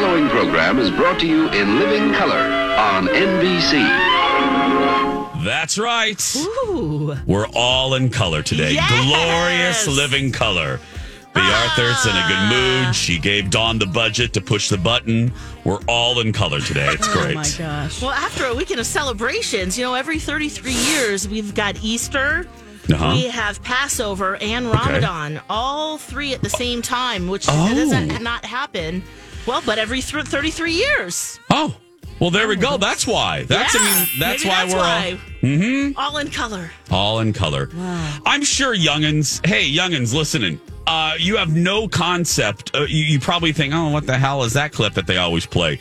Following program is brought to you in living color on NBC. That's right. Ooh. We're all in color today. Yes! Glorious living color. Bea Arthur's in a good mood. She gave Dawn the budget to push the button. We're all in color today. It's great. Oh my gosh. Well, after a weekend of celebrations, you know, every 33 years we've got Easter, Uh-huh. we have Passover, and Ramadan, all three at the same time, which Oh. doesn't not happen. Well, but every th- 33 years. Oh, well, there we go. That's why. That's Yeah, I mean, that's why that's we're why. Mm-hmm. all in color. all all in color. I'm sure youngins. Hey, youngins, listening. Uh, you have no concept. Uh, you, you probably think, oh, what the hell is that clip that they always play?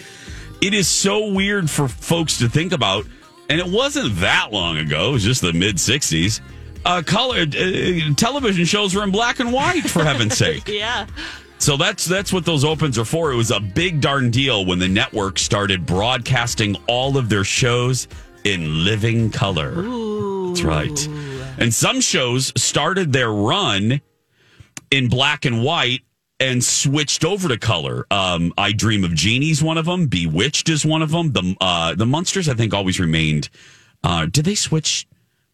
It is so weird for folks to think about, and it wasn't that long ago. It was just the mid '60s. Uh, colored uh, television shows were in black and white, for heaven's sake. Yeah. So that's that's what those opens are for. It was a big darn deal when the network started broadcasting all of their shows in living color. That's right. And some shows started their run in black and white and switched over to color. Um, I Dream of Jeannie's one of them. Bewitched is one of them. The uh, the Munsters I think always remained. Uh, did they switch?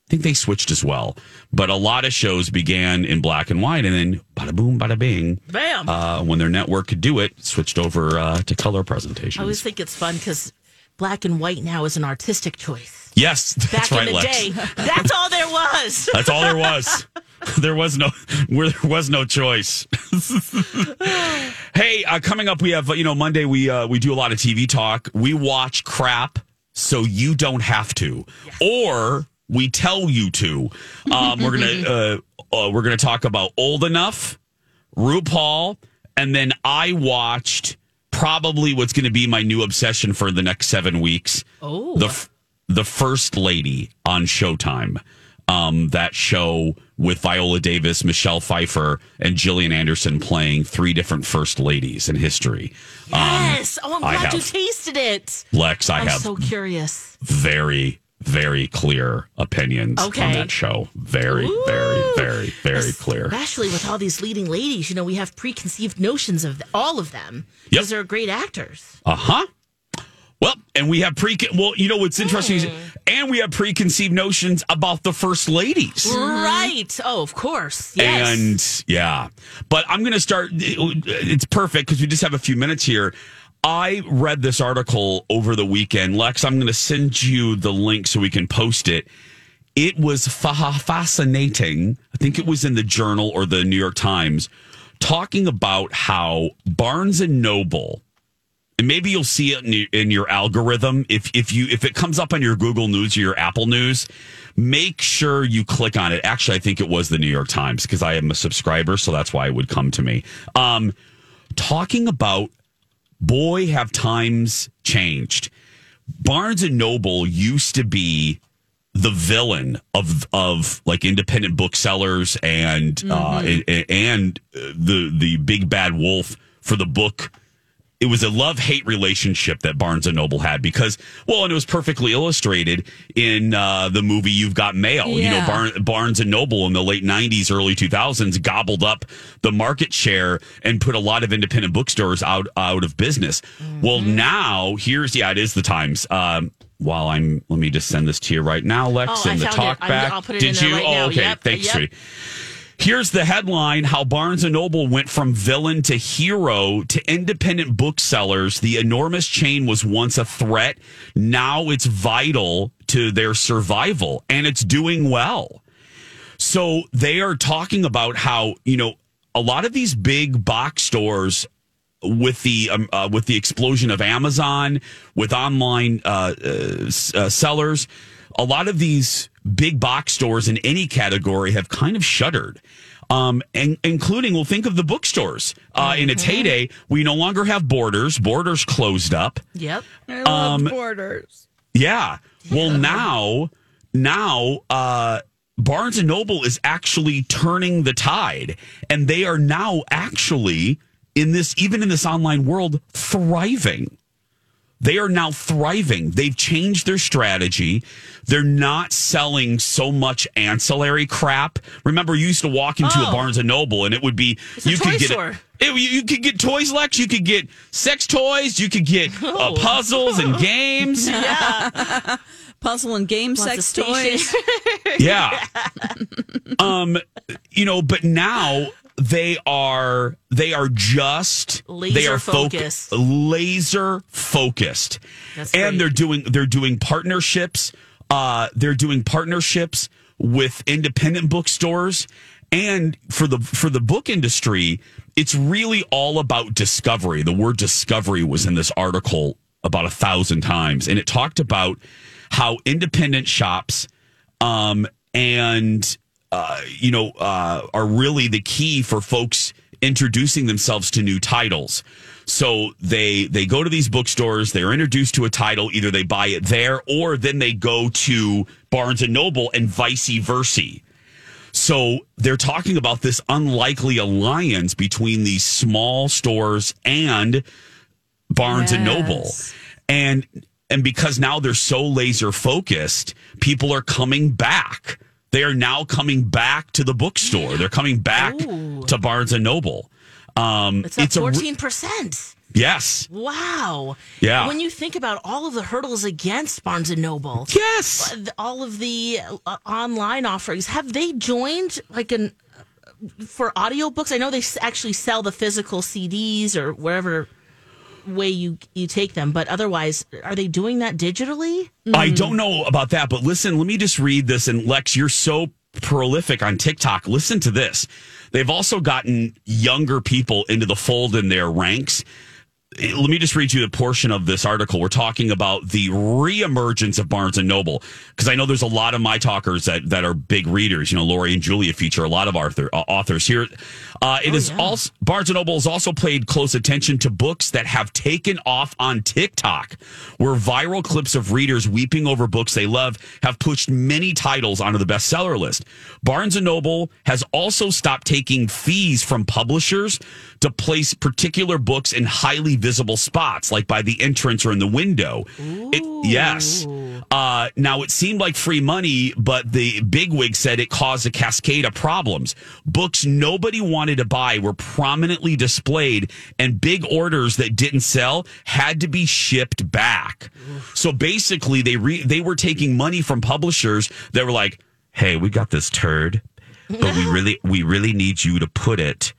I think they switched as well. But a lot of shows began in black and white, and then bada boom, bada bing. Bam. Uh, when their network could do it, switched over uh, to color presentations. I always think it's fun because black and white now is an artistic choice. yes, that's Back right, in the Lex. day, that's all there was. That's all there was. there was no where there was no choice. hey, uh, coming up, we have you know Monday. We uh, we do a lot of TV talk. We watch crap so you don't have to, or we tell you to. Um, we're gonna uh, uh, we're gonna talk about old enough, RuPaul, and then I watched probably what's going to be my new obsession for the next seven weeks. Oh. the f- the First Lady on Showtime. Um, that show with Viola Davis, Michelle Pfeiffer, and Gillian Anderson playing three different First Ladies in history. Yes. oh, I'm glad you tasted it. Lex, I I'm have so curious. very, very clear opinions on Okay. that show. Very, very, very, very clear. Especially with all these leading ladies, you know, we have preconceived notions of all of them because they're great actors. Uh huh. Well, and we have pre. Well, you know what's interesting, is, and we have preconceived notions about the first ladies. Right. Oh, of course. Yes. And yeah, but I'm going to start. It's perfect because we just have a few minutes here. I read this article over the weekend. Lex, I'm going to send you the link so we can post it. It was fa- fascinating. I think it was in the Journal or the New York Times talking about how Barnes and Noble and maybe you'll see it in your, in your algorithm if if you if it comes up on your Google News or your Apple News, make sure you click on it. Actually, I think it was the New York Times because I am a subscriber, so that's why it would come to me. Um, talking about boy, have times changed. Barnes and Noble used to be the villain of of like independent booksellers and uh, and, and the the big bad wolf for the book it was a love hate relationship that Barnes and Noble had because, well, and it was perfectly illustrated in uh, the movie You've Got Mail. You know, Bar- Barnes and Noble in the late 90s, early 2000s gobbled up the market share and put a lot of independent bookstores out, out of business. Well, now, here's, yeah, it is the Times. Um, while I'm, let me just send this to you right now, Lex, Oh, in I the it. talk back. I'll put it Did you? right oh, okay. Yep, Thanks, yep. Here's the headline How Barnes and Noble went from villain to hero to independent booksellers. The enormous chain was once a threat. Now it's vital to their survival and it's doing well. So they are talking about how, you know, a lot of these big box stores with the um, uh, with the explosion of Amazon, with online uh, uh, uh, sellers, a lot of these big box stores in any category have kind of shuttered. Um, and including, we'll think of the bookstores. Uh, mm-hmm. In its mm-hmm. heyday, we no longer have Borders. Borders closed up. Yep. I love um, Borders. Yeah. Well, now, now, uh, Barnes and Noble is actually turning the tide, and they are now actually in this, even in this online world, thriving. They are now thriving. They've changed their strategy. They're not selling so much ancillary crap. Remember, you used to walk into oh. a Barnes and Noble, and it would be it's you could get it, it, you could get toys, Lex. You could get sex toys. You could get uh, oh. puzzles and games. yeah, puzzle and game Lots sex toys. yeah. um, you know, but now they are they are just laser they are focused laser focused. That's and great. they're doing they're doing partnerships uh they're doing partnerships with independent bookstores. And for the for the book industry it's really all about discovery. The word discovery was in this article about a thousand times. And it talked about how independent shops um and uh, you know, uh, are really the key for folks introducing themselves to new titles. So they they go to these bookstores, they're introduced to a title, either they buy it there or then they go to Barnes and Noble and vice versa. So they're talking about this unlikely alliance between these small stores and Barnes yes. and Noble. And and because now they're so laser focused, people are coming back they are now coming back to the bookstore. They're coming back Ooh. to Barnes and Noble. Um, it's, fourteen percent. Yes. Wow. Yeah. When you think about all of the hurdles against Barnes and Noble, yes, uh, all of the uh, online offerings, have they joined like an for audiobooks? I know they actually sell the physical CDs or wherever way you you take them. But otherwise are they doing that digitally? I don't know about that but listen let me just read this. And lex you're so prolific on tiktok. Listen to this. They've also gotten younger people into the fold in their ranks let me just read you a portion of this article. We're talking about the reemergence of Barnes and Noble because I know there's a lot of my talkers that that are big readers. You know, Lori and Julia feature a lot of author, uh, authors here. Uh, it oh, is yeah. also Barnes and Noble has also played close attention to books that have taken off on TikTok, where viral clips of readers weeping over books they love have pushed many titles onto the bestseller list. Barnes and Noble has also stopped taking fees from publishers to place particular books in highly visible spots, like by the entrance or in the window. It, yes. Uh, now, it seemed like free money, but the bigwig said it caused a cascade of problems. Books nobody wanted to buy were prominently displayed, and big orders that didn't sell had to be shipped back. So basically, they re- they were taking money from publishers that were like, "Hey, we got this turd, but we really we really need you to put it."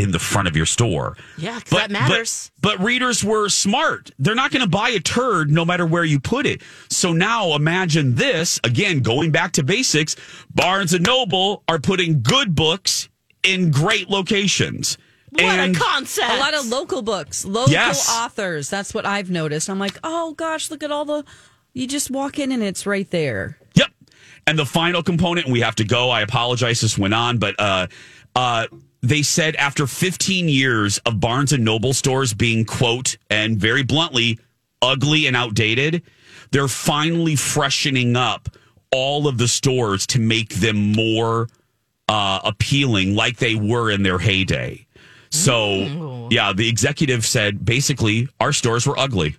In the front of your store. Yeah, but, that matters. But, but, readers were smart. They're not going to buy a turd no matter where you put it. So now imagine this again, going back to basics. Barnes and Noble are putting good books in great locations. What and a concept! A lot of local books, local yes. authors. That's what I've noticed. I'm like, oh gosh, look at all the. You just walk in and it's right there. Yep. And the final component, and we have to go. I apologize. This went on, but uh, uh, they said after 15 years of Barnes and Noble stores being, quote, and very bluntly, ugly and outdated, they're finally freshening up all of the stores to make them more uh, appealing like they were in their heyday. So, yeah, the executive said basically our stores were ugly.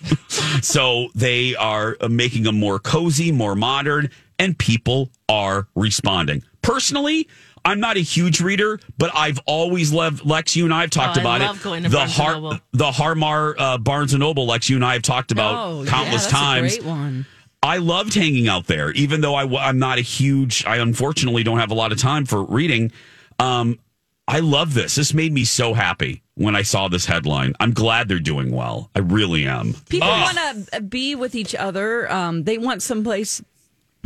so they are making them more cozy, more modern, and people are responding. Personally, I'm not a huge reader, but I've always loved Lex. You and I have talked oh, about it. the Har- the Harmar uh, Barnes and Noble. Lex, you and I have talked about oh, countless yeah, times. great one. I loved hanging out there, even though I, am not a huge. I unfortunately don't have a lot of time for reading. Um, I love this. This made me so happy when I saw this headline. I'm glad they're doing well. I really am. People oh. want to be with each other. Um, they want someplace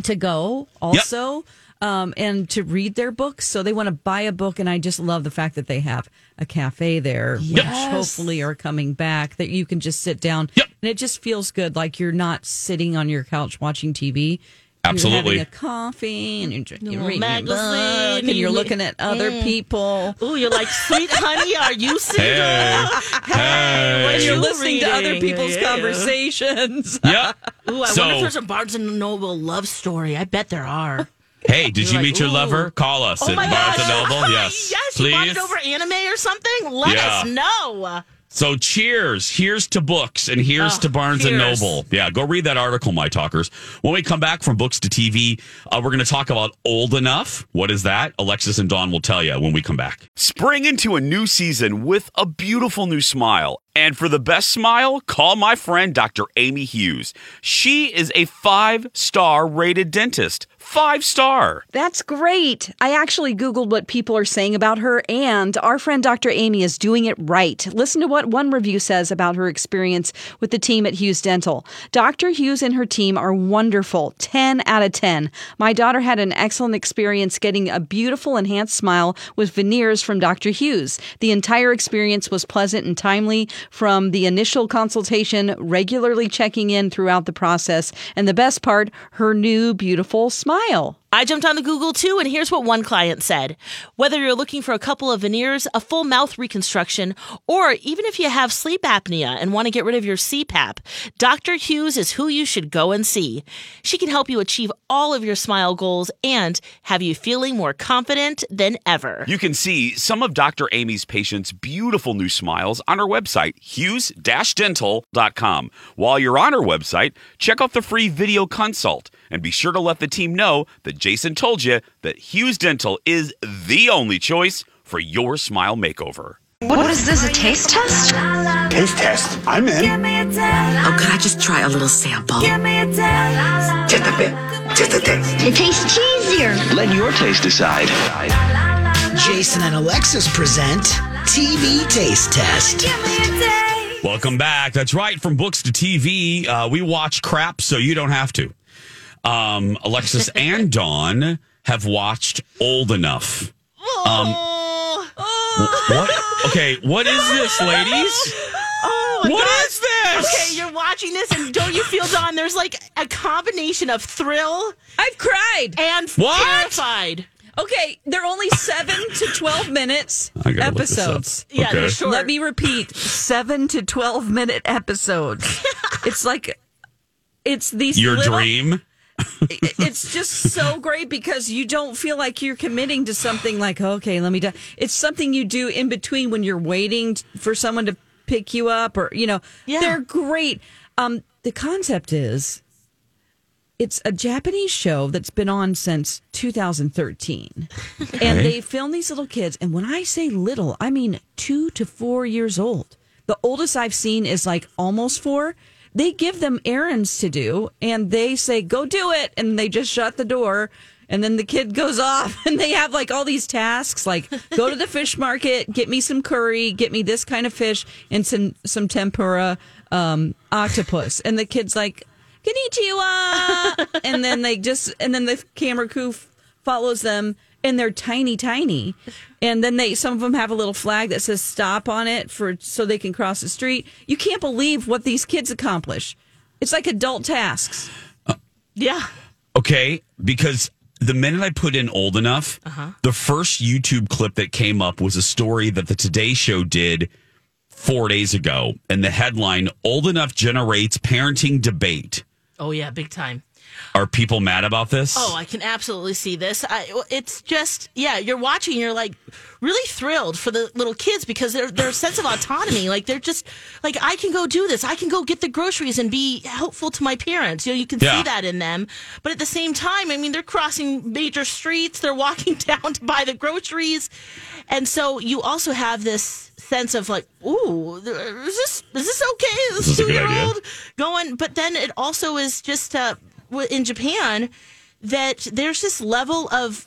to go. Also. Yep um, and to read their books. So they want to buy a book, and I just love the fact that they have a cafe there, yes. which hopefully are coming back. That you can just sit down, yep. and it just feels good, like you're not sitting on your couch watching TV. Absolutely. You're having a coffee and you're, drinking you're reading a book and you're looking at other people. Oh, you're like, sweet honey, are you single? Hey, hey. When you're listening reading? to other people's yeah. conversations. Yeah. Ooh, I so, wonder if there's a Barnes and Noble love story. I bet there are. Hey, did you meet your lover? Call us oh at Barnes and Noble. Yes, yes. Please. You bought it over anime or something? Let yeah. us know. So cheers. Here's to books and here's oh, to Barnes cheers. and Noble. Yeah, go read that article, my talkers. When we come back from books to TV, uh, we're going to talk about Old Enough. What is that? Alexis and Dawn will tell you when we come back. Spring into a new season with a beautiful new smile. And for the best smile, call my friend Dr. Amy Hughes. She is a five star rated dentist five star. That's great. I actually Googled what people are saying about her, and our friend Dr. Amy is doing it right. Listen to what one review says about her experience with the team at Hughes Dental. Dr. Hughes and her team are wonderful. 10 out of 10. My daughter had an excellent experience getting a beautiful enhanced smile with veneers from Dr. Hughes. The entire experience was pleasant and timely from the initial consultation, regularly checking in throughout the process, and the best part, her new beautiful smile. I jumped on the Google too, and here's what one client said. Whether you're looking for a couple of veneers, a full mouth reconstruction, or even if you have sleep apnea and want to get rid of your CPAP, Dr. Hughes is who you should go and see. She can help you achieve all of your smile goals and have you feeling more confident than ever. You can see some of Dr. Amy's patients' beautiful new smiles on her website, hughes-dental.com. While you're on her website, check out the free video consult and be sure to let the team know that Jason told you that Hughes Dental is the only choice for your smile makeover. What is this, a taste test? Taste test? I'm in. Oh, can I just try a little sample? Just a bit. Just a taste. It tastes cheesier. Let your taste decide. Jason and Alexis present TV Taste Test. Welcome back. That's right. From books to TV, uh, we watch crap so you don't have to. Um, Alexis and Dawn have watched Old Enough. Um, what? Okay, what is this, ladies? Oh, what God. is this? Okay, you're watching this, and don't you feel, Dawn? There's like a combination of thrill. I've cried and what? terrified. Okay, they're only seven to twelve minutes episodes. Okay. Yeah, they're short. Let me repeat: seven to twelve minute episodes. it's like it's these your little, dream it's just so great because you don't feel like you're committing to something like, okay, let me do. It's something you do in between when you're waiting for someone to pick you up or, you know, yeah. they're great. Um, the concept is it's a Japanese show that's been on since 2013. Okay. And they film these little kids. And when I say little, I mean two to four years old. The oldest I've seen is like almost four they give them errands to do and they say, go do it. And they just shut the door. And then the kid goes off and they have like all these tasks like go to the fish market, get me some curry, get me this kind of fish and some, some tempura um, octopus. And the kid's like, Konnichiwa. and then they just, and then the camera crew follows them and they're tiny, tiny. And then they some of them have a little flag that says stop on it for so they can cross the street. You can't believe what these kids accomplish. It's like adult tasks. Uh, yeah. Okay, because the minute I put in old enough, uh-huh. the first YouTube clip that came up was a story that the Today Show did four days ago, and the headline "Old Enough Generates Parenting Debate." Oh yeah, big time. Are people mad about this? Oh, I can absolutely see this. I, it's just, yeah, you're watching, you're like really thrilled for the little kids because their their sense of autonomy, like they're just like I can go do this, I can go get the groceries and be helpful to my parents. You know, you can yeah. see that in them. But at the same time, I mean, they're crossing major streets, they're walking down to buy the groceries, and so you also have this sense of like, ooh, is this is this okay? This, this two year old going, but then it also is just. Uh, in Japan that there's this level of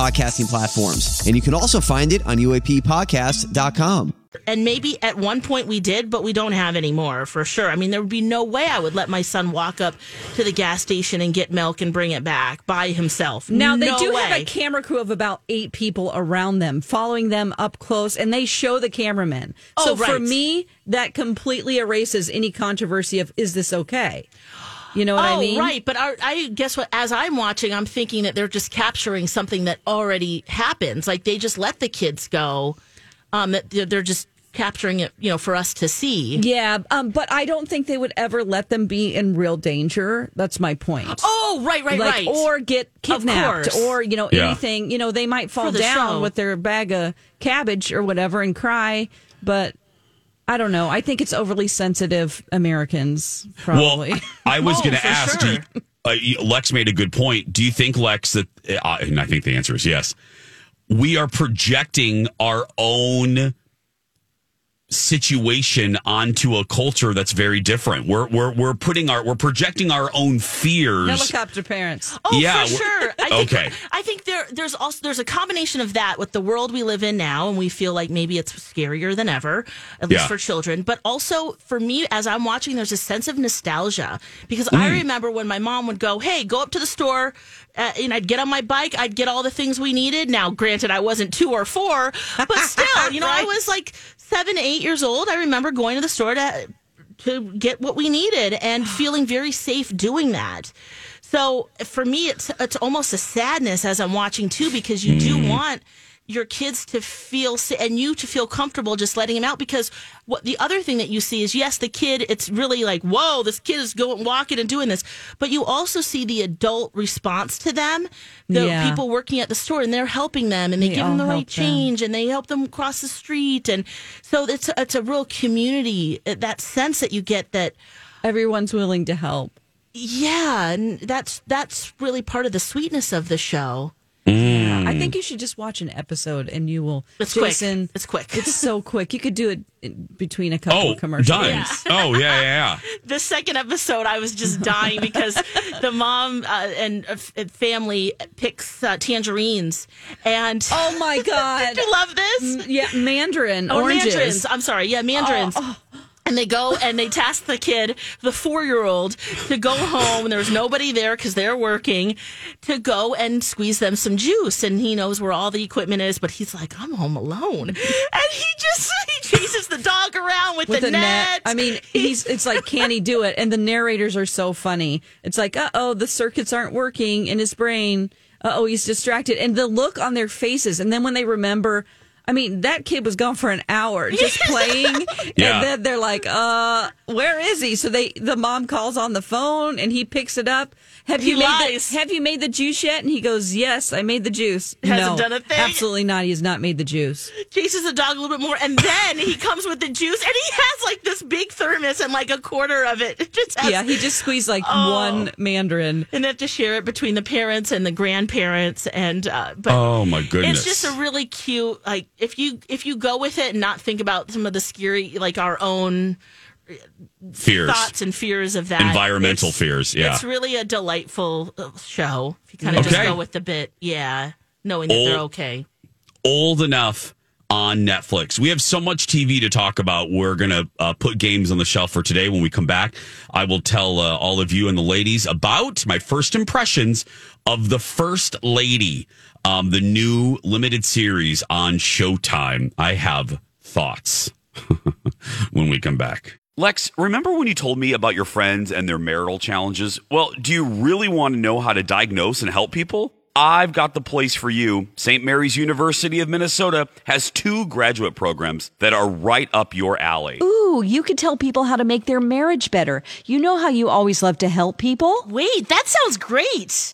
podcasting platforms. And you can also find it on UAPpodcast.com. And maybe at one point we did, but we don't have anymore for sure. I mean, there would be no way I would let my son walk up to the gas station and get milk and bring it back by himself. Now they No do way. have a camera crew of about eight people around them, following them up close, and they show the cameramen. Oh, so for me, that completely erases any controversy of is this okay? You know what oh, I mean? right. But I, I guess what, as I'm watching, I'm thinking that they're just capturing something that already happens. Like they just let the kids go. Um, that they're, they're just capturing it, you know, for us to see. Yeah, um, but I don't think they would ever let them be in real danger. That's my point. Oh, right, right, Like, right. Or get kidnapped, or you know Yeah. anything. You know they might fall the down show. with their bag of cabbage or whatever and cry. But I don't know. I think it's overly sensitive Americans. Probably. Well, I was Oh, going to for ask. do sure. you- uh, Lex made a good point. Do you think Lex that? Uh, and I think the answer is yes. We are projecting our own situation onto a culture that's very different. We're we're we're putting our we're projecting our own fears. Helicopter parents. Oh, Yeah, for sure. I think, Okay. I think there, there's also there's a combination of that with the world we live in now, and we feel like maybe it's scarier than ever, at least Yeah. for children. But also for me, as I'm watching, there's a sense of nostalgia because I Mm. remember when my mom would go, "Hey, go up to the store," uh, and I'd get on my bike, I'd get all the things we needed. Now, granted, I wasn't two or four, but still, you know, I was like seven, eight years old. I remember going to the store to to get what we needed and feeling very safe doing that. So for me, it's it's almost a sadness as I'm watching too, because you do mm. want your kids to feel and you to feel comfortable just letting them out because what the other thing that you see is yes the kid it's really like whoa this kid is going walking and doing this but you also see the adult response to them the Yeah. people working at the store and they're helping them and they, They give them the right help them. change and they help them cross the street and so it's it's a real community uh, that sense that you get that Everyone's willing to help. yeah and that's that's really part of the sweetness of the show Yeah, I think you should just watch an episode and you will. It's quick. It's quick. It's so quick. You could do it in between a couple oh, of commercials. done. Oh yeah, yeah, yeah. the second episode, I was just dying because the mom uh, and uh, family picks uh, tangerines, and Oh my god! do you love this? yeah, mandarin Or oranges. mandarins. I'm sorry. Yeah, mandarins. And they go and they task the kid, the four year old, to go home. And there's nobody there because they're working to go and squeeze them some juice. And he knows where all the equipment is, but he's like, I'm home alone. And he just he chases the dog around with, with the a net. I mean, he's it's like, can he do it? And the narrators are so funny. It's like, uh oh, the circuits aren't working in his brain. Uh oh, he's distracted. And the look on their faces. And then when they remember, I mean, that kid was gone for an hour just playing. Yeah. And then they're like, uh, where is he? So they the mom calls on the phone and he picks it up. Have He you made the, have you made the juice yet? And he goes, Yes, I made the juice. Hasn't no, done a thing? Absolutely not. He has not made the juice. chases the dog a little bit more, and then he comes with the juice, and he has like this big thermos and like a quarter of it. It just has, Yeah, he just squeezed like Oh. one mandarin. and they have to share it between the parents and the grandparents, and uh, but Oh my goodness. it's just a really cute like if you if you go with it and not think about some of the scary like our own fears. thoughts and fears of that Environmental fears, yeah. it's really a delightful uh, show if you kind of Okay. just go with the bit, yeah, knowing that they're okay. old enough on Netflix. We have so much TV to talk about. We're going to uh, put games on the shelf for today. When we come back, I will tell uh, all of you and the ladies about my first impressions of The First Lady, um, the new limited series on Showtime. I have thoughts when we come back. Lex, remember when you told me about your friends and their marital challenges? Well, do you really want to know how to diagnose and help people? I've got the place for you. St. Mary's University of Minnesota has two graduate programs that are right up your alley. Ooh, you could tell people how to make their marriage better. You know how you always love to help people? Wait, that sounds great.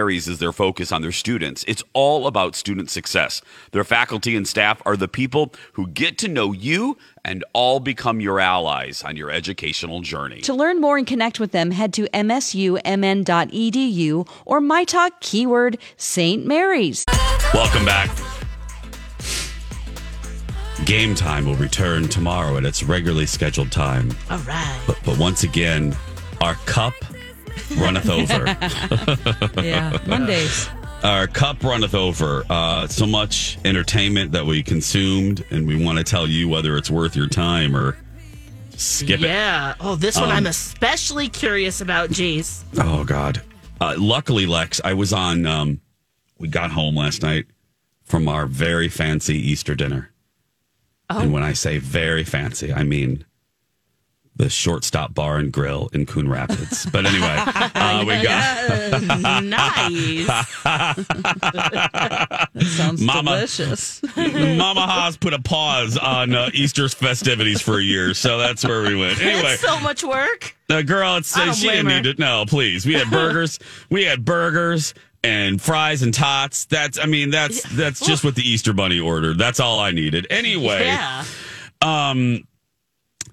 is their focus on their students. It's all about student success. Their faculty and staff are the people who get to know you and all become your allies on your educational journey. To learn more and connect with them, head to smumn.edu or my talk keyword St. Mary's. Welcome back. Game time will return tomorrow at its regularly scheduled time. All right. But, but once again, our cup runneth over. yeah, Mondays. Our cup runneth over. Uh, so much entertainment that we consumed, and we want to tell you whether it's worth your time or skip it. Yeah. Oh, this one Um, I'm especially curious about, Jeez. Oh God. Uh, luckily, Lex, I was on. Um, we got home last night from our very fancy Easter dinner, and when I say very fancy, I mean the Shortstop Bar and Grill in Coon Rapids. But anyway, uh, we got nice. Sounds Mama. delicious. Mama Haas put a pause on uh, Easter's festivities for a year, so that's where we went. Anyway, That's so much work. The girl, it's, don't she didn't need it. No, please. We had burgers. we had burgers and fries and tots. That's, I mean, that's that's just what the Easter Bunny ordered. That's all I needed. Anyway, Yeah. um,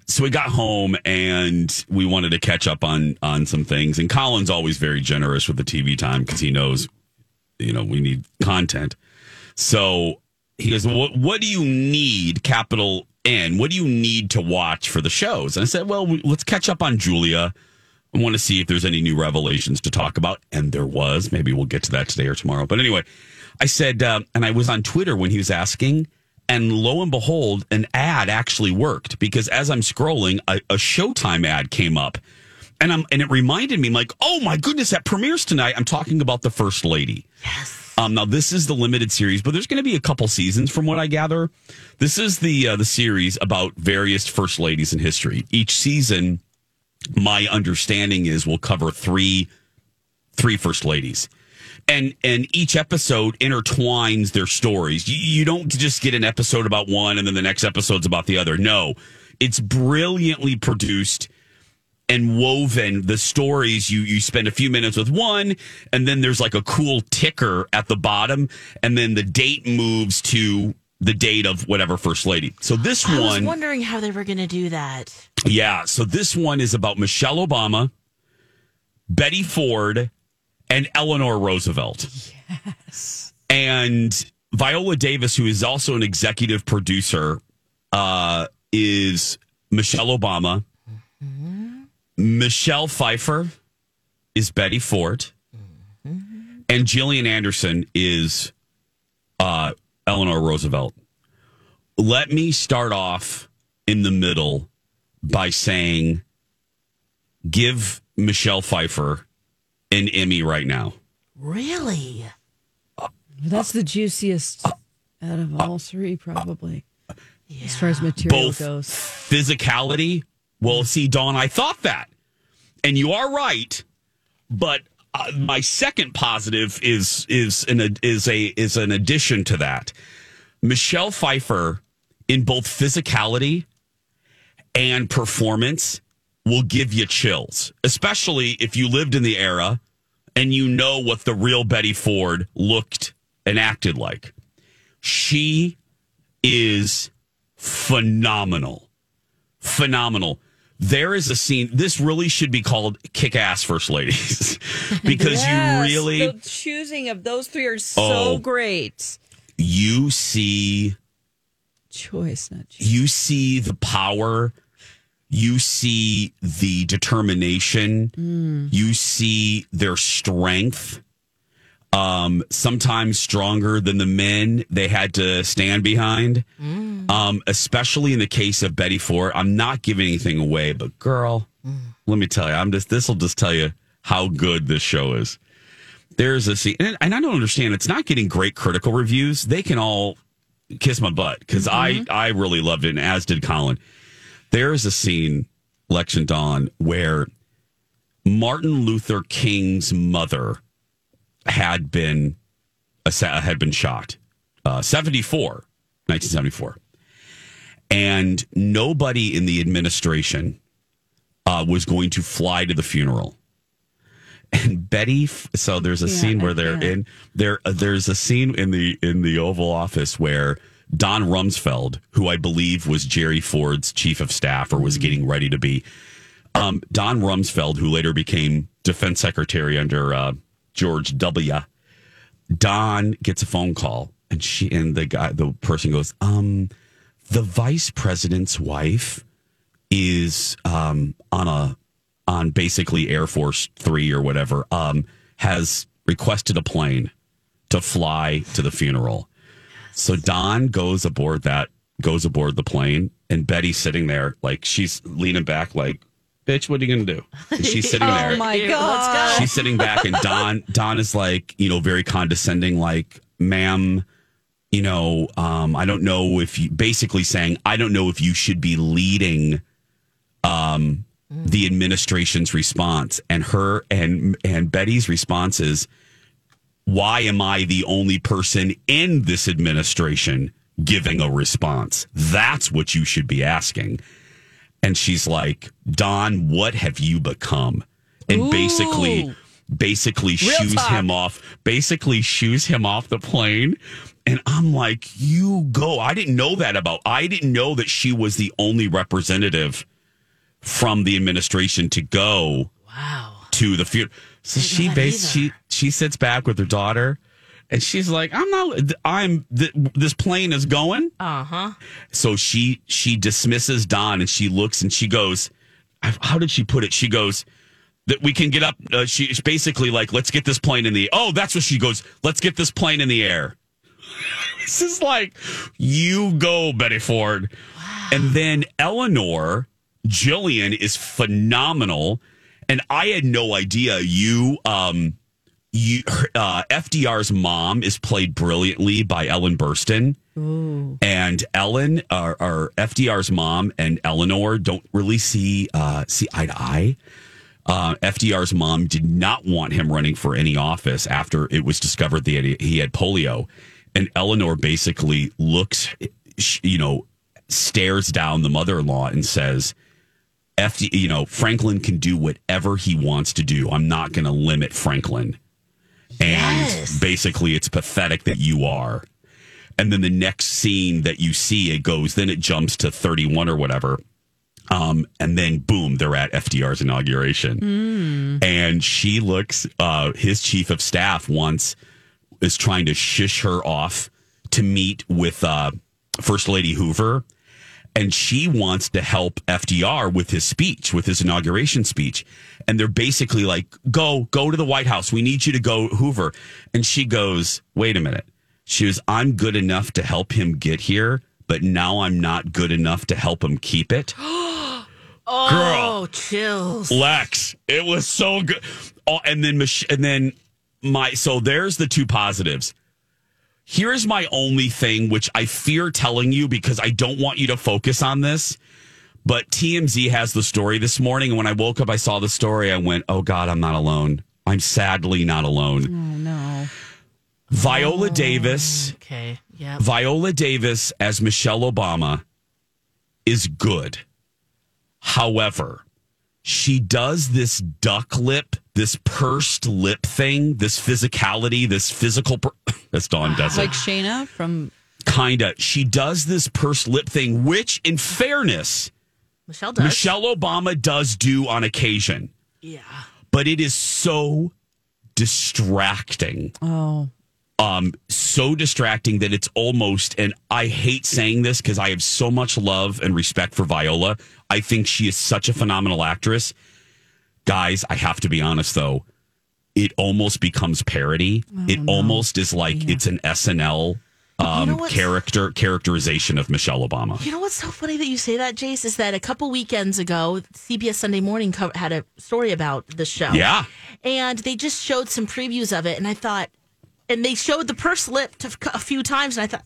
so we got home and we wanted to catch up on on some things. And Colin's always very generous with the TV time because he knows, you know, we need content. So he goes, "What what do you need?" Capital N. What do you need to watch for the shows? And I said, "Well, we, let's catch up on Julia. I want to see if there's any new revelations to talk about." And there was. Maybe we'll get to that today or tomorrow. But anyway, I said, uh, and I was on Twitter when he was asking. And lo and behold, an ad actually worked because as I'm scrolling, a, a Showtime ad came up, and I'm and it reminded me, like, oh my goodness, that premieres tonight. I'm talking about the First Lady. Yes. Um, now this is the limited series, but there's going to be a couple seasons, from what I gather. This is the uh, the series about various first ladies in history. Each season, my understanding is will cover three three first ladies and and each episode intertwines their stories you, you don't just get an episode about one and then the next episode's about the other no it's brilliantly produced and woven the stories you you spend a few minutes with one and then there's like a cool ticker at the bottom and then the date moves to the date of whatever first lady so this one I was wondering how they were going to do that. yeah. So this one is about Michelle Obama, Betty Ford, and Eleanor Roosevelt. Yes. And Viola Davis, who is also an executive producer, uh, is Michelle Obama. Michelle Pfeiffer is Betty Ford. And Gillian Anderson is uh, Eleanor Roosevelt. Let me start off in the middle by saying, give Michelle Pfeiffer an Emmy right now. Really? That's the juiciest out of all three, probably. As far as material Both goes. physicality. Well, see, Dawn, I thought that, and you are right. But uh, my second positive is is an is a is an addition to that. Michelle Pfeiffer, in both physicality and performance, will give you chills, especially if you lived in the era and you know what the real Betty Ford looked and acted like. She is phenomenal. Phenomenal. There is a scene, this really should be called Kick Ass First Ladies because Yes, you really, The choosing of those three are so Oh. great. you see Choice, not choice. you see the power you see the determination you see their strength um, sometimes stronger than the men they had to stand behind. Um, especially in the case of Betty Ford. I'm not giving anything away, but girl, let me tell you, I'm just this will just tell you how good this show is. There's a scene, and, and I don't understand. It's not getting great critical reviews. They can all kiss my butt because I I really loved it, and as did Colin. There is a scene, and Dawn, where Martin Luther King's mother had been had been shot. Uh, 74, 1974. And nobody in the administration uh, was going to fly to the funeral. And Betty, so there's a Yeah, scene where they're yeah. in there. Uh, there's a scene in the in the Oval Office where Don Rumsfeld, who I believe was Jerry Ford's chief of staff or was getting ready to be, um, Don Rumsfeld, who later became defense secretary under uh, George W. Don gets a phone call, and she and the guy, the person goes, um, the vice president's wife is um on a on basically Air Force Three or whatever, um, has requested a plane to fly to the funeral. So Don goes aboard that goes aboard the plane, and Betty's sitting there like she's leaning back, like, "Bitch, what are you gonna do?" And she's sitting Oh, there. my God. She's sitting back, and Don Don is like, you know, very condescending, like, "Ma'am." You know, um, I don't know if you basically saying, I don't know if you should be leading um, the administration's response. And her and and Betty's response is, why am I the only person in this administration giving a response? That's what you should be asking. And she's like, Don, what have you become? And basically, Ooh. basically Real shoos talk. him off, basically shoos him off the plane. And I'm like, you go. I didn't know that about, I didn't know that she was the only representative from the administration to go Wow. to the funeral. So she that bas- she she sits back with her daughter, and she's like, "I'm not. I'm. Th- this plane is going." Uh huh. So she she dismisses Don, and she looks and she goes, "How did she put it?" She goes. That we can get up. Uh, she's basically like, let's get this plane in the. Oh, that's what she goes. Let's get this plane in the air. this is like, you go, Betty Ford. And then Eleanor, Gillian is phenomenal. And I had no idea you, um, you, uh, FDR's mom is played brilliantly by Ellen Burstyn. And Ellen, our, FDR's mom, and Eleanor don't really see uh, see eye to eye. Uh, FDR's mom did not want him running for any office after it was discovered that he had, polio, and Eleanor basically looks, you know, stares down the mother-in-law and says, "FD, you know, Franklin can do whatever he wants to do. I'm not going to limit Franklin." And basically, it's pathetic that you are. And then the next scene that you see, it goes, then it jumps to 31 or whatever. Um, and then boom, they're at FDR's inauguration. And she looks, uh, his chief of staff once is trying to shush her off to meet with uh, First Lady Hoover. And she wants to help FDR with his speech, with his inauguration speech. And they're basically like, go, go to the White House. We need you to go, Hoover. And she goes, wait a minute. She was, I'm good enough to help him get here, but now I'm not good enough to help him keep it. Oh, Girl, chills. Lex, it was so good. Oh, and then Mich- and then my so there's the two positives. Here's my only thing, which I fear telling you because I don't want you to focus on this. But TMZ has the story this morning, and when I woke up, I saw the story. I went, "Oh God, I'm not alone. I'm sadly not alone." Oh no. Viola oh, Davis, Okay. Yeah. Viola Davis as Michelle Obama is good. However, she does this duck lip, this pursed lip thing, this physicality, this physical. Per- That's Dawn does it. Like Shayna from Kinda. She does this pursed lip thing, which, in fairness, Michelle does. Michelle Obama does do on occasion. Yeah. But it is so distracting. Oh. um so distracting that it's almost and I hate saying this because I have so much love and respect for Viola. I think she is such a phenomenal actress. Guys, I have to be honest though. it almost becomes parody. it almost is like it's an SNL um, know character characterization of Michelle Obama. You know what's so funny that you say that, Jace, is that a couple weekends ago, CBS Sunday Morning co- had a story about the show. Yeah. And they just showed some previews of it. And I thought, and they showed the purse lip a few times. And I thought,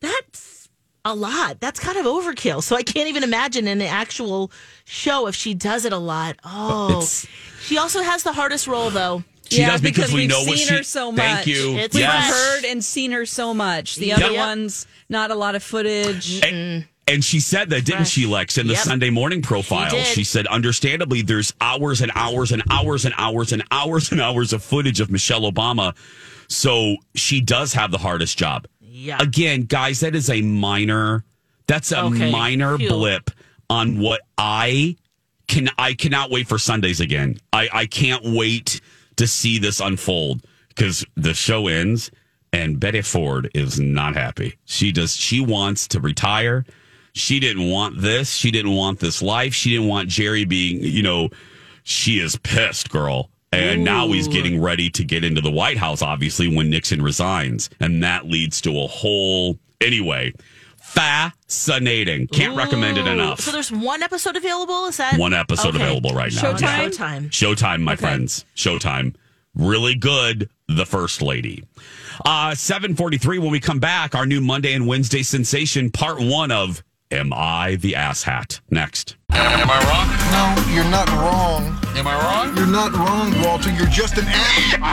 that's a lot. That's kind of overkill. So I can't even imagine in the actual show if she does it a lot. Oh. It's- She also has the hardest role, though. She yeah, does because we we've know seen what she- her so much. Thank you. It's We've Yes. heard and seen her so much. The Yep. other ones, not a lot of footage. And, and she said that, didn't she, Lex, in the Yep. Sunday morning profile? She. She said, understandably, there's hours and hours and hours and hours and hours and hours of footage of Michelle Obama. So she does have the hardest job. Yeah. Again, guys, that is a minor, that's a Okay. minor Phew. blip on what I can, I cannot wait for Sundays again. I, I can't wait to see this unfold because the show ends and Betty Ford is not happy. She does, she wants to retire. She didn't want this. She didn't want this life. She didn't want Jerry being, you know, she is pissed, girl. And now he's getting ready to get into the White House, obviously, when Nixon resigns. And that leads to a whole, anyway, fascinating. Can't recommend it enough. So there's one episode available? Is that One episode Okay. available right now. Showtime? Yeah. Showtime. Showtime, my friends. Showtime. Really good, the first lady. Uh 743 when we come back, our new Monday and Wednesday sensation, part one of Am I the Ass Hat? Next. Am I wrong? No, you're not wrong. Am I wrong? You're not wrong, Walter. You're just an ass. Am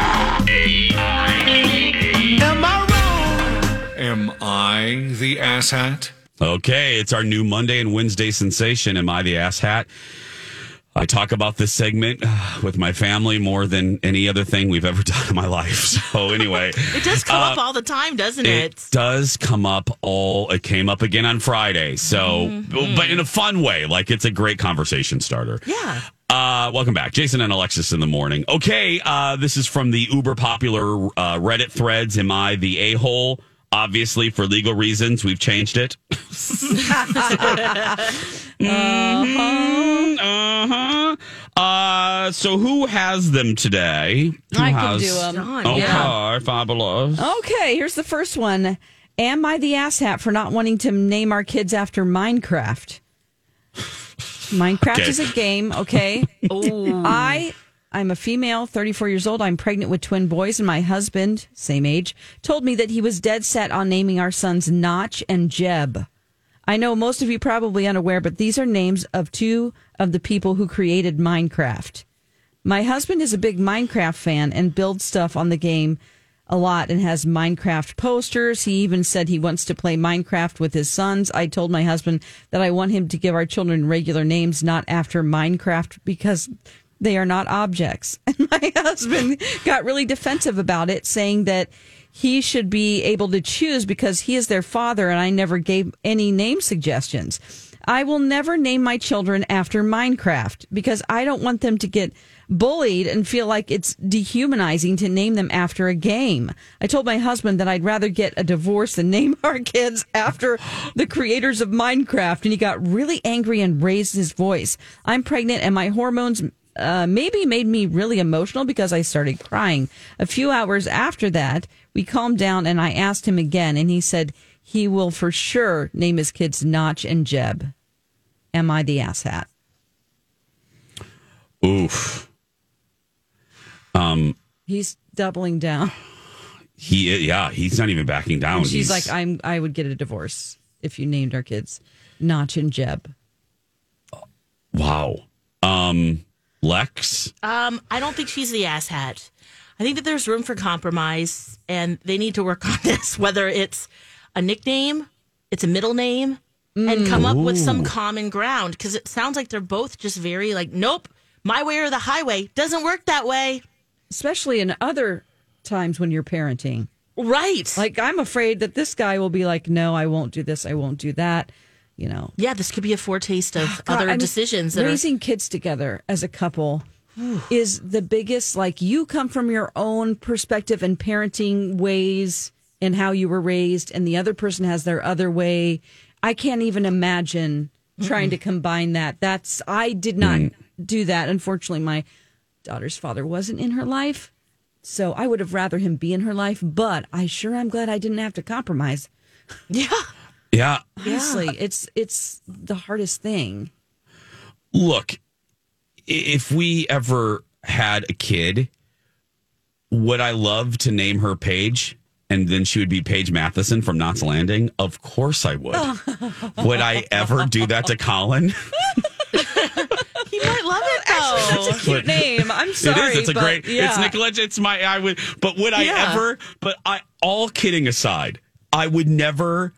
I wrong? Am I the asshat? Okay, it's our new Monday and Wednesday sensation. Am I the Ass Hat? I talk about this segment uh, with my family more than any other thing we've ever done in my life. So anyway, It does come uh, up all the time, doesn't It it? does come up all. It came up again on Friday. So, Mm-hmm. but in a fun way, like it's a great conversation starter. Yeah. Uh, welcome back, Jason and Alexis in the morning. Okay, uh, this is from the uber popular uh, Reddit threads. Am I the a hole? Obviously, for legal reasons, we've changed it. Mhm, uh-huh. Uh, so who has them today? Who I can has- do 'em. Dawn, Okay, yeah. fabulous. Okay, here's the first one. Am I the asshat for not wanting to name our kids after Minecraft? Minecraft Okay. is a game, okay? I I'm a female, 34 years old. I'm pregnant with twin boys, and my husband, same age, told me that he was dead set on naming our sons Notch and Jeb. I know most of you probably unaware, but these are names of two of the people who created Minecraft. My husband is a big Minecraft fan and builds stuff on the game a lot and has Minecraft posters. He even said he wants to play Minecraft with his sons. I told my husband that I want him to give our children regular names, not after Minecraft, because they are not objects. And my husband got really defensive about it, saying that he should be able to choose because he is their father and I never gave any name suggestions. I will never name my children after Minecraft because I don't want them to get bullied and feel like it's dehumanizing to name them after a game. I told my husband that I'd rather get a divorce than name our kids after the creators of Minecraft. And he got really angry and raised his voice. I'm pregnant and my hormones uh, maybe made me really emotional because I started crying. A few hours after that, we calmed down and I asked him again, and he said he will for sure name his kids Notch and Jeb. Am I the asshat? Oof. Um, He's doubling down. he yeah, he's not even backing down. And she's He's- like, I'm. I would get a divorce if you named our kids Notch and Jeb. wow. Um, Lex. Um, I don't think she's the asshat. I think that there's room for compromise, and they need to work on this. Whether it's a nickname, it's a middle name, and come up with some common ground. Because it sounds like they're both just very like, nope, my way or the highway doesn't work that way. Especially in other times when you're parenting. Right. Like, I'm afraid that this guy will be like, no, I won't do this. I won't do that. You know. Yeah, this could be a foretaste of God, other I mean, decisions that are raising kids together as a couple is the biggest like you come from your own perspective and parenting ways and how you were raised and the other person has their other way i can't even imagine trying to combine that that's i did not do that unfortunately my daughter's father wasn't in her life So I would have rather him be in her life, but I sure am glad I didn't have to compromise. Yeah. Yeah. Honestly, it's it's the hardest thing. Look, if we ever had a kid, would I love to name her Paige? And then she would be Paige Matheson from Knots Landing? Of course I would. would I ever do that to Colin? He might love it though. That's a cute name. I'm sorry. it is. It's a but great. yeah. It's Nicollette. It's my. I would. But would I Yeah. ever? But I. All kidding aside, I would never.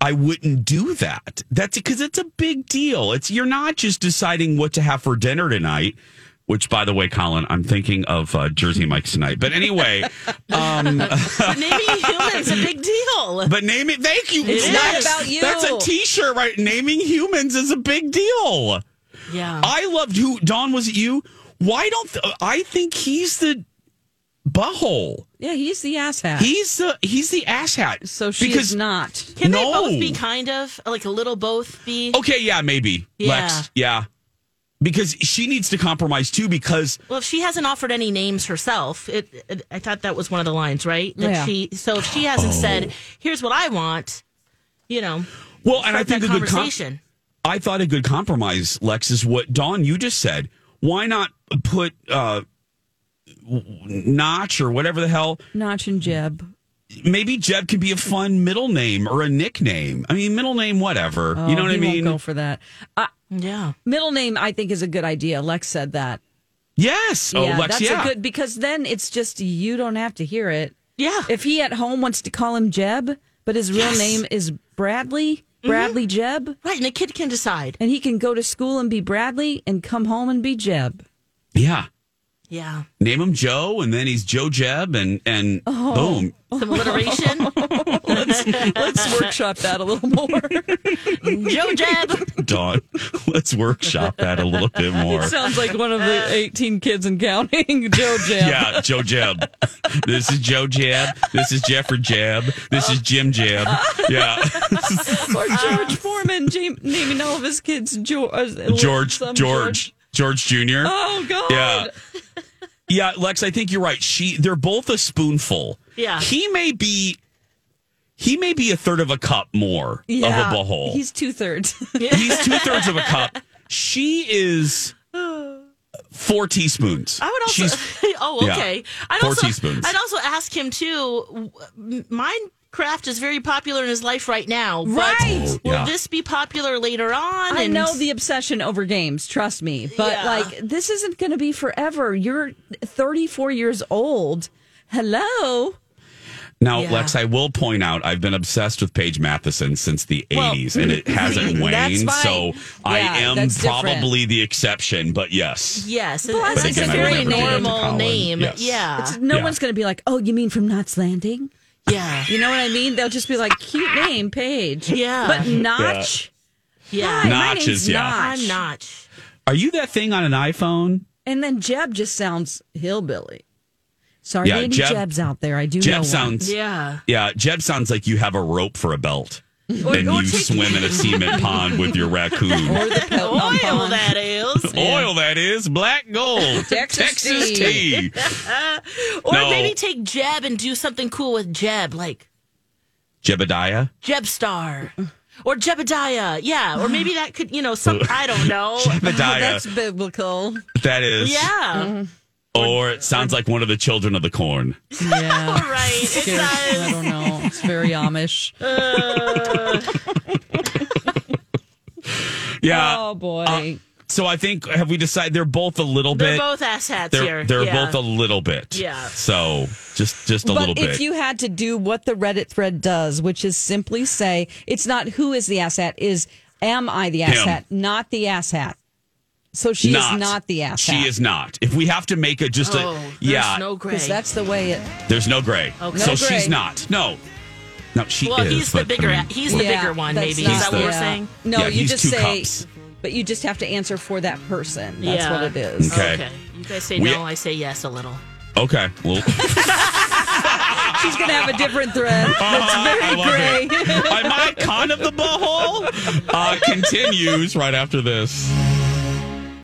I wouldn't do that. That's because it's a big deal. It's you're not just deciding what to have for dinner tonight. Which, by the way, Colin, I'm thinking of uh, Jersey Mike's tonight. But anyway, um, But naming humans a big deal. but name it. Thank you. It's not about you. That's a T-shirt, right? Naming humans is a big deal. Yeah. I loved who Don was it you? Why don't th- I think he's the butthole? Yeah, he's the asshat. He's the he's the asshat. so she because is not. Can no. they both be kind of like a little both be? okay, yeah, maybe Yeah. Lex, yeah, because she needs to compromise too. Because Well, if she hasn't offered any names herself, it, it I thought that was one of the lines, right? That Yeah. she so if she hasn't said, "Here's what I want," you know. well, and I think a that good com- conversation. I thought a good compromise, Lex, is what Don you just said. Why not put uh Notch or whatever the hell? Notch and Jeb. Maybe Jeb can be a fun middle name or a nickname. I mean, middle name, whatever. you know Oh, what I he won't mean? go for that. Uh, yeah. Middle name, I think, is a good idea. Lex said that. Yes. Oh, yeah, Lex, that's yeah. a good because then it's just you don't have to hear it. Yeah. If he at home wants to call him Jeb, but his real Yes. name is Bradley, Bradley Jeb, Right, and the kid can decide. and he can go to school and be Bradley and come home and be Jeb. yeah. Yeah. Name him Joe, and then he's Joe Jeb, and and Oh. boom. Some alliteration. Let's let's workshop that a little more. Joe Jeb. Dawn, let's workshop that a little bit more. It sounds like one of the 18 kids and counting. Joe Jeb. Yeah, Joe Jeb. This is Joe Jeb. This is Jeffrey Jeb. This is Jim Jeb. Yeah, Or George Foreman Jam- naming all of his kids George. Uh, George, some George, George Jr. Oh, God. Yeah. Yeah, Lex, I think you're right. She they're both a spoonful. Yeah. He may be he may be a third of a cup more Yeah. of a butthole. He's two thirds. He's two thirds of a cup. She is four teaspoons. I would also. She's oh, yeah, okay. I'd four also, teaspoons. I'd also ask him too. w- Minecraft is very popular in his life right now. But Right. Oh, will Yeah. this be popular later on? I And- know the obsession over games, trust me. But Yeah. like this isn't going to be forever. You're 34 years old. Hello. Now, Yeah. Lex, I will point out I've been obsessed with Paige Matheson since the Well, 80s, and it hasn't waned. fine. So I am that's different. probably the exception, but yes. Yes, and Plus, it's it's a a very very never do it to normal name. Yes. Yeah, It's, no Yeah. one's going to be like, "Oh, you mean from Knots Landing?" Yeah, You know what I mean? They'll just be like, "Cute name, Paige." Yeah. But Notch. yeah. Hi, my Notch name's is- yeah. Notch. I'm Notch. Are you that thing on an iPhone? And then Jeb just sounds hillbilly. Sorry, Yeah, any Jeb- Jebs out there. I do know Jeb one. sounds. Yeah. Yeah, Jeb sounds like you have a rope for a belt. Or- and or you take- swim in a cement pond with your raccoon. Or the Pelton Oil Pond. that is. Oil that is black gold. Texas tea. Or No. maybe take Jeb and do something cool with Jeb, like Jebediah. Jeb Star. Or Jebediah, yeah. Or maybe that could, you know, some I don't know. Jebediah. That's biblical. that is. Yeah. Mm-hmm. Or it sounds like one of the children of the corn. Yeah. All right. It Scares- I does. don't know. It's very Amish. Uh. Yeah. Oh boy. Uh, so I think have we decided they're both a little bit. They're bit. both asshats they're here. they're yeah. both a little bit. Yeah. So just just a little bit. but little if bit. you had to do what the Reddit thread does, which is simply say, it's not who is the asshat, is am I the Him. asshat, not the asshat. So she is not the asshat. She is not. If we have to make it just Oh, a there's yeah, no gray. Because that's the way it. there's no gray. Okay. So No she's not. No. No, she well, is. he's the bigger. I mean, he's the Yeah, bigger one. Maybe not- is that what we're yeah. saying? No, Yeah, you he's just two say, cups. but you just have to answer for that person. That's Yeah. what it is. Okay. okay. You guys say We- no. I say yes a little. okay. Well, She's gonna have a different thread. That's very love gray. it. Am I con of the butthole? Uh, continues right after this.